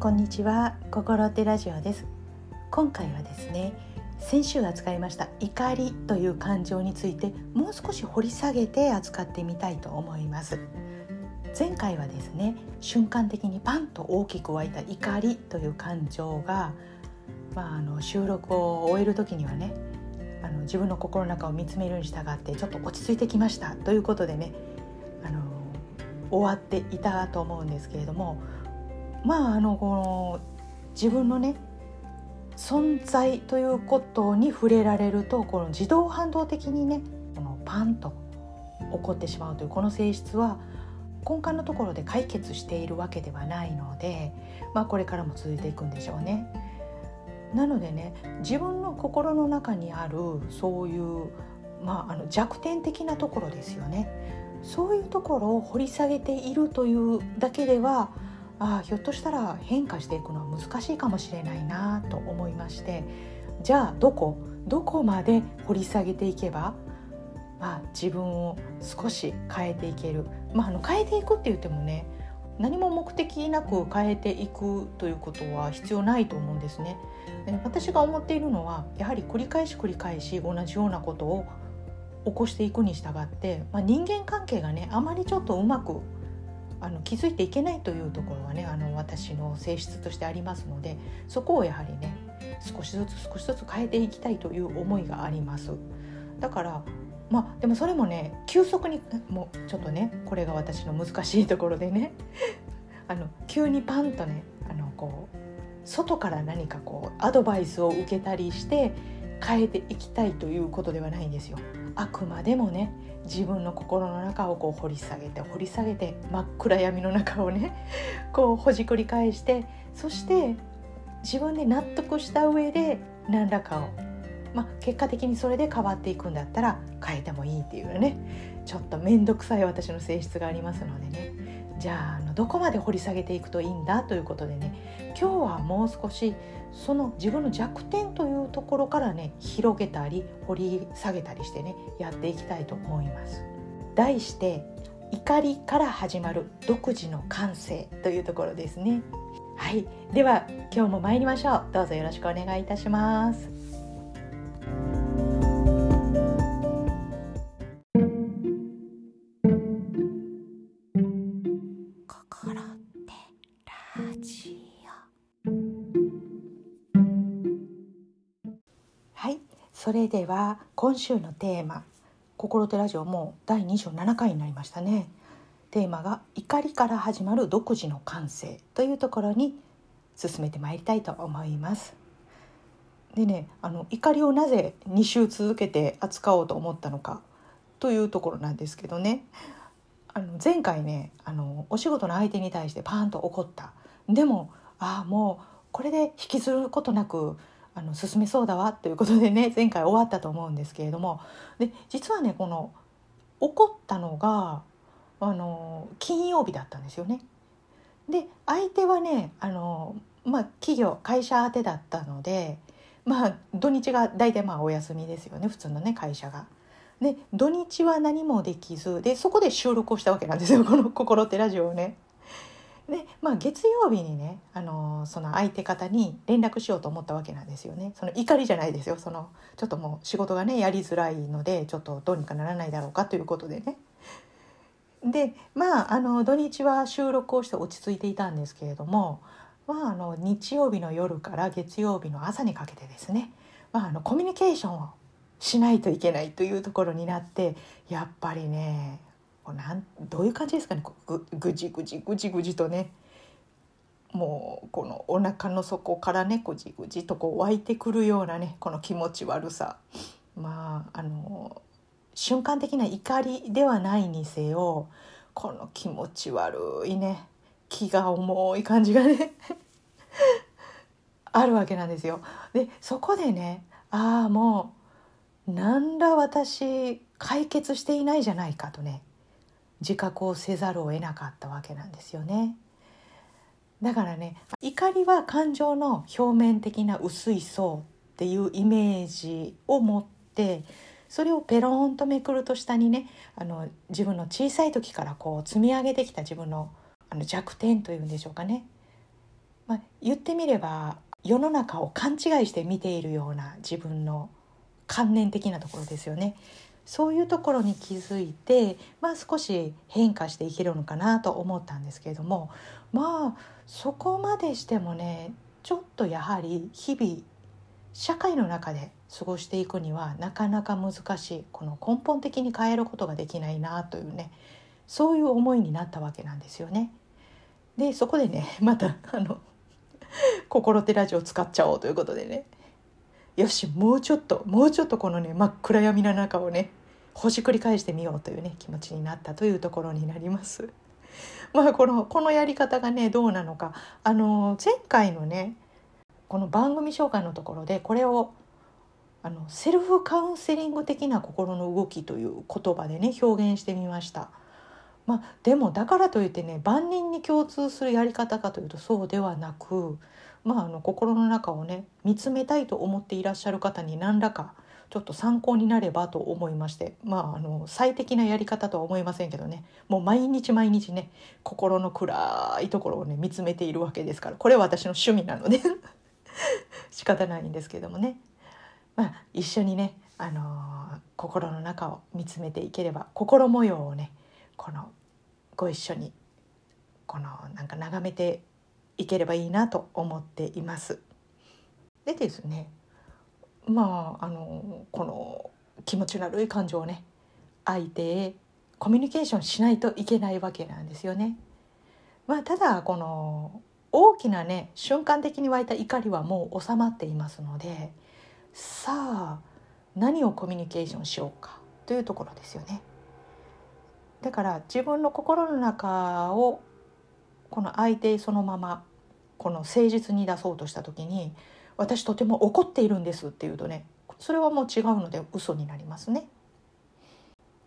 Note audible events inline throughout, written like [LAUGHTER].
こんにちは心手ラジオです。今回はですね先週扱いました怒りという感情についてもう少し掘り下げて扱ってみたいと思います。前回はですね瞬間的にパンと大きく湧いた怒りという感情が、まあ、あの収録を終える時にはねあの自分の心の中を見つめるに従ってちょっと落ち着いてきましたということでねあの終わっていたと思うんですけれどもまああのこの自分のね存在ということに触れられるとこの自動反動的にねこのパンと起こってしまうというこの性質は根幹のところで解決しているわけではないので、まあ、これからも続いていくんでしょうね。なのでね自分の心の中にあるそういう、まあ、あの弱点的なところですよねそういうところを掘り下げているというだけではあひょっとしたら変化していくのは難しいかもしれないなと思いまして。じゃあどこ？どこまで掘り下げていけば、まあ、自分を少し変えていける、まあ、あの変えていくって言ってもね何も目的なく変えていくということは必要ないと思うんですね。私が思っているのはやはり繰り返し繰り返し同じようなことを起こしていくに従って、まあ、人間関係がねあまりちょっとうまくあの気づいていけないというところはねあの私の性質としてありますのでそこをやはりね少しずつ少しずつ変えていきたいという思いがあります。だからまあでもそれもね急速にもうちょっとねこれが私の難しいところでね [LAUGHS] あの急にパンとねあのこう外から何かこうアドバイスを受けたりして変えていきたいということではないんですよ。あくまでもね自分の心の中をこう掘り下げて掘り下げて真っ暗闇の中をね [LAUGHS] こうほじくり返してそして自分で納得した上で何らかを、まあ、結果的にそれで変わっていくんだったら変えてもいいっていうねちょっと面倒くさい私の性質がありますのでね。じゃああのどこまで掘り下げていくといいんだということでね今日はもう少しその自分の弱点というところからね広げたり掘り下げたりしてねやっていきたいと思います。題して怒りから始まる独自の感性というところですね。はい、では今日も参りましょう。どうぞよろしくお願いいたします。では今週のテーマ「心手ラジオ」も第27回になりましたね。テーマが「怒りから始まる独自の感性」というところに進めてまいりたいと思います。でねあの怒りをなぜ2週続けて扱おうと思ったのかというところなんですけどねあの前回ねあのお仕事の相手に対してパーンと怒ったでもああもうこれで引きずることなくあの進めそうだわということでね [LAUGHS] 前回終わったと思うんですけれどもで実はねこの起こったのがあの金曜日だったんですよね。で相手はねあの、まあ、企業会社宛てだったので、まあ、土日が大体まあお休みですよね普通のね会社が。で土日は何もできずでそこで収録をしたわけなんですよこの「心ってラジオ」をね。で、まあ、月曜日にね、あのその相手方に連絡しようと思ったわけなんですよね。その怒りじゃないですよ。そのちょっともう仕事がねやりづらいのでちょっとどうにかならないだろうかということでね。でまああの土日は収録をして落ち着いていたんですけれども、まあ、あの日曜日の夜から月曜日の朝にかけてですね、まあ、あのコミュニケーションをしないといけないというところになってやっぱりねこうなんどういう感じですかね。ぐぐじぐじぐじぐじとね。もうこのお腹の底からねぐじぐじとこう湧いてくるようなねこの気持ち悪さ。まああの瞬間的な怒りではないにせよこの気持ち悪いね。気が重い感じがね [LAUGHS] あるわけなんですよ。でそこでねああもう何ら私解決していないじゃないかとね自覚をせざるを得なかったわけなんですよね。だからね怒りは感情の表面的な薄い層っていうイメージを持ってそれをペロンとめくると下にねあの自分の小さい時からこう積み上げてきた自分のあの弱点というんでしょうかねまあ、言ってみれば世の中を勘違いして見ているような自分の観念的なところですよね。そういうところに気づいて、まあ、少し変化していけるのかなと思ったんですけれどもまあそこまでしてもねちょっとやはり日々社会の中で過ごしていくにはなかなか難しいこの根本的に変えることができないなというねそういう思いになったわけなんですよね。でそこでね [LAUGHS] またあの心手ラジオ使っちゃおうということでねよしもうちょっともうちょっとこのね真っ暗闇の中をねほじくり返してみようというね気持ちになったというところになります。[LAUGHS] まあこのこのやり方がねどうなのかあの前回のねこの番組紹介のところでこれをあのセルフカウンセリング的な心の動きという言葉でね表現してみました。まあ、でもだからといってね万人に共通するやり方かというとそうではなく、まあ、あの心の中をね見つめたいと思っていらっしゃる方に何らかちょっと参考になればと思いましてまああの最適なやり方とは思いませんけどねもう毎日毎日ね心の暗いところをね見つめているわけですからこれは私の趣味なので [LAUGHS] 仕方ないんですけどもね、まあ、一緒にね、あのー、心の中を見つめていければ心模様をねこのご一緒にこのなんか眺めていければいいなと思っています。でですねまああのこの気持ち悪い感情をね相手へコミュニケーションしないといけないわけなんですよね。まあ、ただこの大きなね瞬間的に湧いた怒りはもう収まっていますのでさあ何をコミュニケーションしようかというところですよね。だから自分の心の中をこの相手そのままこの誠実に出そうとした時に私とても怒っているんですっていうとねそれはもう違うので嘘になりますね。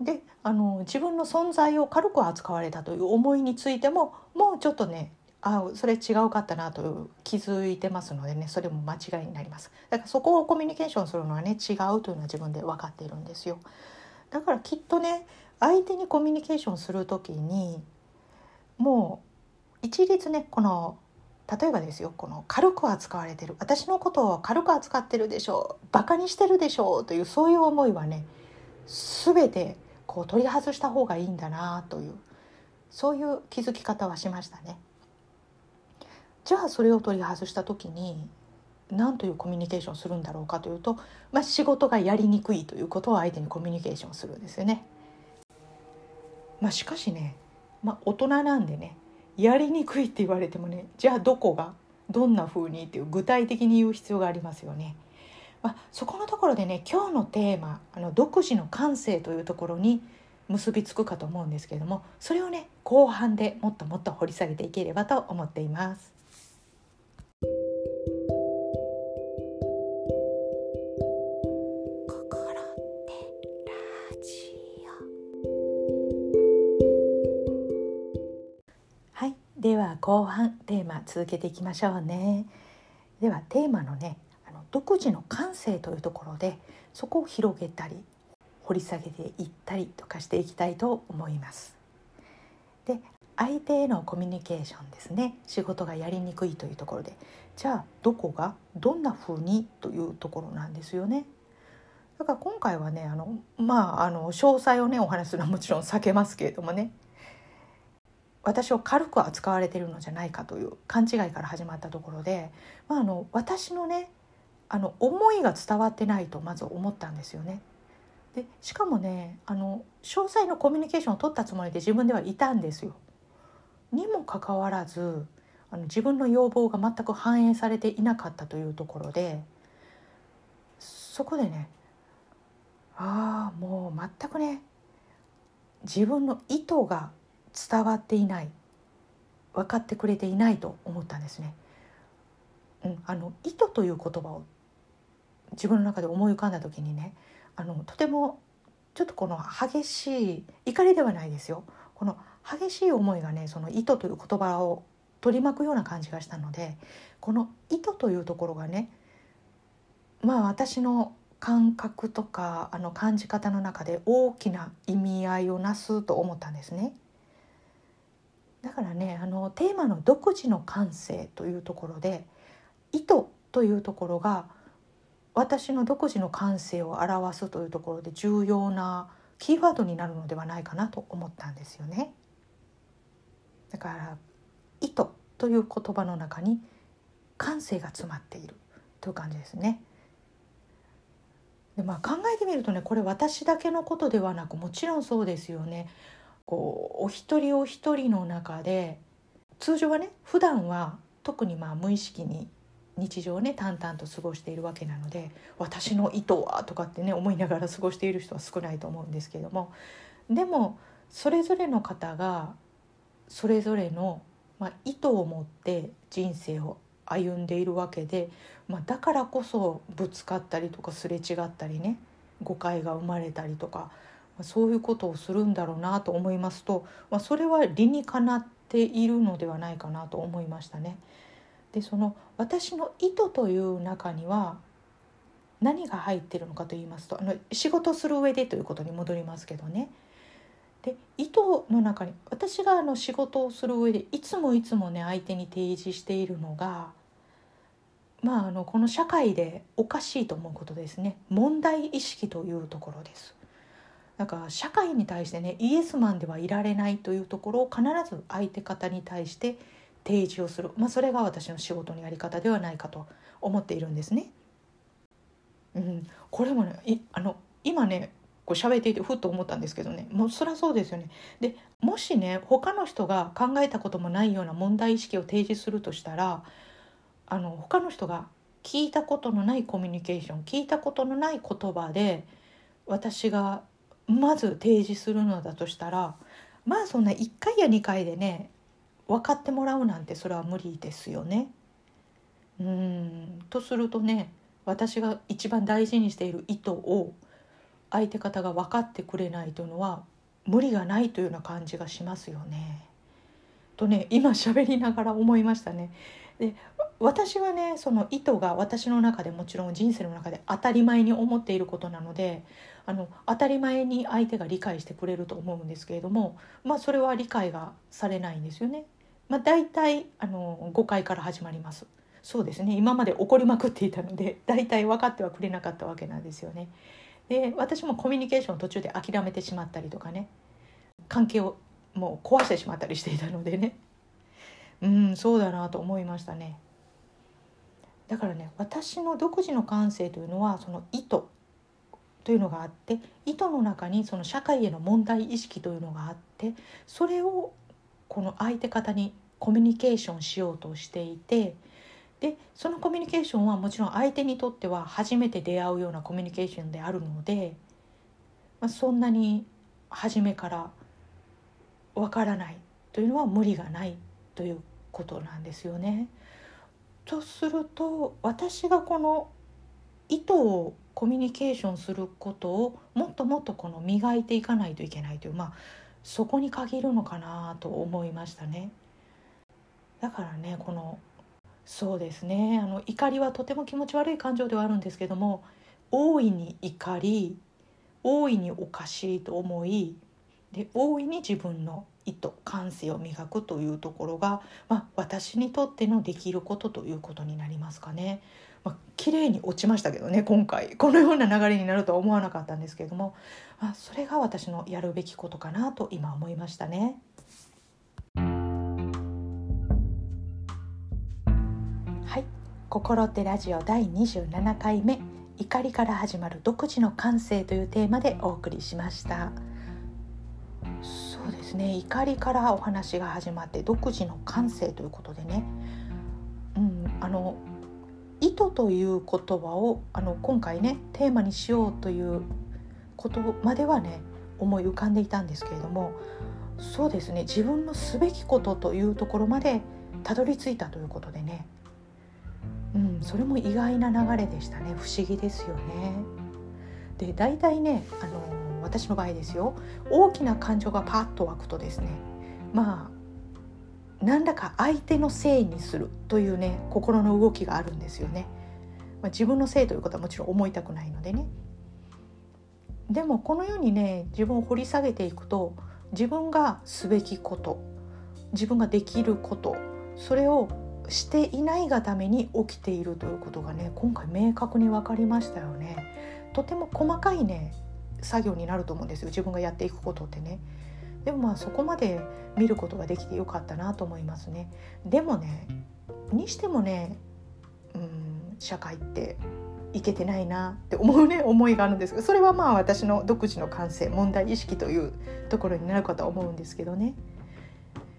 であの自分の存在を軽く扱われたという思いについてももうちょっとねあそれ違うかったなという気づいてますのでねそれも間違いになりますだからそこをコミュニケーションするのはね違うというのは自分で分かっているんですよだからきっとね相手にコミュニケーションする時にもう一律ねこの例えばですよこの軽く扱われてる私のことを軽く扱ってるでしょうバカにしてるでしょうというそういう思いはね全てこう取り外した方がいいんだなというそういう気づき方はしましたね。じゃあそれを取り外した時に何というコミュニケーションするんだろうかというと、まあ、仕事がやりにくいということを相手にコミュニケーションするんですよね。まあ、しかしね、まあ、大人なんでねやりにくいって言われてもねじゃあどこがどんな風にっていう具体的に言う必要がありますよね。まあ、そこのところでね今日のテーマあの独自の感性というところに結びつくかと思うんですけれどもそれをね後半でもっともっと掘り下げていければと思っています。後半テーマ続けていきましょうね。ではテーマのねあの独自の感性というところでそこを広げたり掘り下げていったりとかしていきたいと思います。で相手へのコミュニケーションですね。仕事がやりにくいというところで。じゃあどこがどんな風にというところなんですよね。だから今回はねあのまああの詳細をねお話するのはもちろん避けますけれどもね。私を軽く扱われてるのじゃないかという勘違いから始まったところで、まあ、あの私のねあの思いが伝わってないとまず思ったんですよね。でしかもねあの詳細のコミュニケーションを取ったつもりで自分ではいたんですよ。にもかかわらずあの自分の要望が全く反映されていなかったというところでそこでねああもう全くね自分の意図が伝わっていない分かってくれていないと思ったんですね。うん、あの意図という言葉を自分の中で思い浮かんだ時にねあのとてもちょっとこの激しい怒りではないですよこの激しい思いがねその意図という言葉を取り巻くような感じがしたのでこの意図というところがねまあ私の感覚とかあの感じ方の中で大きな意味合いをなすと思ったんですね。だからねあのテーマの独自の感性というところで意図というところが私の独自の感性を表すというところで重要なキーワードになるのではないかなと思ったんですよね。だから意図という言葉の中に感性が詰まっているという感じですね。でまあ、考えてみるとねこれ私だけのことではなくもちろんそうですよね。こうお一人お一人の中で通常はね普段は特にまあ無意識に日常をね淡々と過ごしているわけなので私の意図はとかってね思いながら過ごしている人は少ないと思うんですけどもでもそれぞれの方がそれぞれの、まあ、意図を持って人生を歩んでいるわけで、まあ、だからこそぶつかったりとかすれ違ったりね誤解が生まれたりとか、そういうことをするんだろうなと思いますと、まあ、それは理にかなっているのではないかなと思いましたね。でその私の意図という中には何が入ってるのかと言いますとあの仕事する上でということに戻りますけどねで意図の中に私があの仕事をする上でいつもいつもね相手に提示しているのがまああのこの社会でおかしいと思うことですね問題意識というところです。だから社会に対してねイエスマンではいられないというところを必ず相手方に対して提示をする、まあ、それが私の仕事のやり方ではないかと思っているんですね。うん、これもねいあの今ねこう喋っていてふっと思ったんですけどねもうそりゃそうですよね。でもしね他の人が考えたこともないような問題意識を提示するとしたらあの他の人が聞いたことのないコミュニケーション聞いたことのない言葉で私がまず提示するのだとしたらまあそんな1回や2回でね分かってもらうなんてそれは無理ですよね。うんとするとね私が一番大事にしている意図を相手方が分かってくれないというのは無理がないというような感じがしますよね。とね今喋りながら思いましたね。で私はねその意図が私の中でもちろん人生の中で当たり前に思っていることなのであの当たり前に相手が理解してくれると思うんですけれどもまあそれは理解がされないんですよね。まあ、大体あの誤解から始まりますそうですね今まで怒りまくっていたので大体分かってはくれなかったわけなんですよね。で私もコミュニケーションを途中で諦めてしまったりとかね関係をもう壊してしまったりしていたのでねうんそうだなと思いましたね。だからね私の独自の感性というのはその意図というのがあって意図の中にその社会への問題意識というのがあってそれをこの相手方にコミュニケーションしようとしていてでそのコミュニケーションはもちろん相手にとっては初めて出会うようなコミュニケーションであるので、まあ、そんなに初めからわからないというのは無理がないということなんですよね。とすると私がこの意図をコミュニケーションすることをもっともっとこの磨いていかないといけないというまあそこに限るのかなと思いましたね。だからねこのそうですねあの怒りはとても気持ち悪い感情ではあるんですけども大いに怒り大いにおかしいと思いで大いに自分の意図感性を磨くというところが、まあ、私にとってのできることということになりますかね。まあ、綺麗に落ちましたけどね今回。このような流れになるとは思わなかったんですけれども、まあ、それが私のやるべきことかなと今思いましたね。はい「心ってラジオ」第27回目「怒りから始まる独自の感性」というテーマでお送りしました。そうですね。怒りからお話が始まって独自の感性ということでね、うん、あの意図という言葉をあの今回ねテーマにしようということまではね思い浮かんでいたんですけれどもそうですね自分のすべきことというところまでたどり着いたということでね、うん、それも意外な流れでしたね。不思議ですよね。で大体ねあの私の場合ですよ。大きな感情がパッと湧くとですねまあ何らか相手のせいにするというね心の動きがあるんですよね。まあ、自分のせいということはもちろん思いたくないのでね。でもこのようにね自分を掘り下げていくと自分がすべきこと自分ができることそれをしていないがために起きているということがね今回明確に分かりましたよね。とても細かいね作業になると思うんですよ自分がやっていくことってね。でもまあそこまで見ることができてよかったなと思いますね。でもねにしてもねうん社会っていけてないなって思うね [LAUGHS] 思いがあるんですがそれはまあ私の独自の感性問題意識というところになるかと思うんですけどね。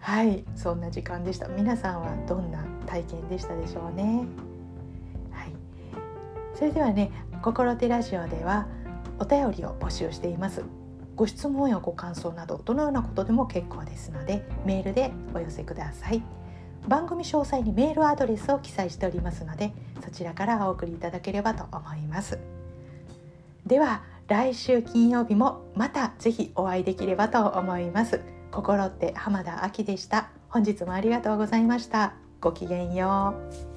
はいそんな時間でした。皆さんはどんな体験でしたでしょうね。はい。それではね心手ラジオではお便りを募集しています。ご質問やご感想などどのようなことでも結構ですのでメールでお寄せください。番組詳細にメールアドレスを記載しておりますのでそちらからお送りいただければと思います。では来週金曜日もまたぜひお会いできればと思います。心って浜田亜希でした。本日もありがとうございました。ごきげんよう。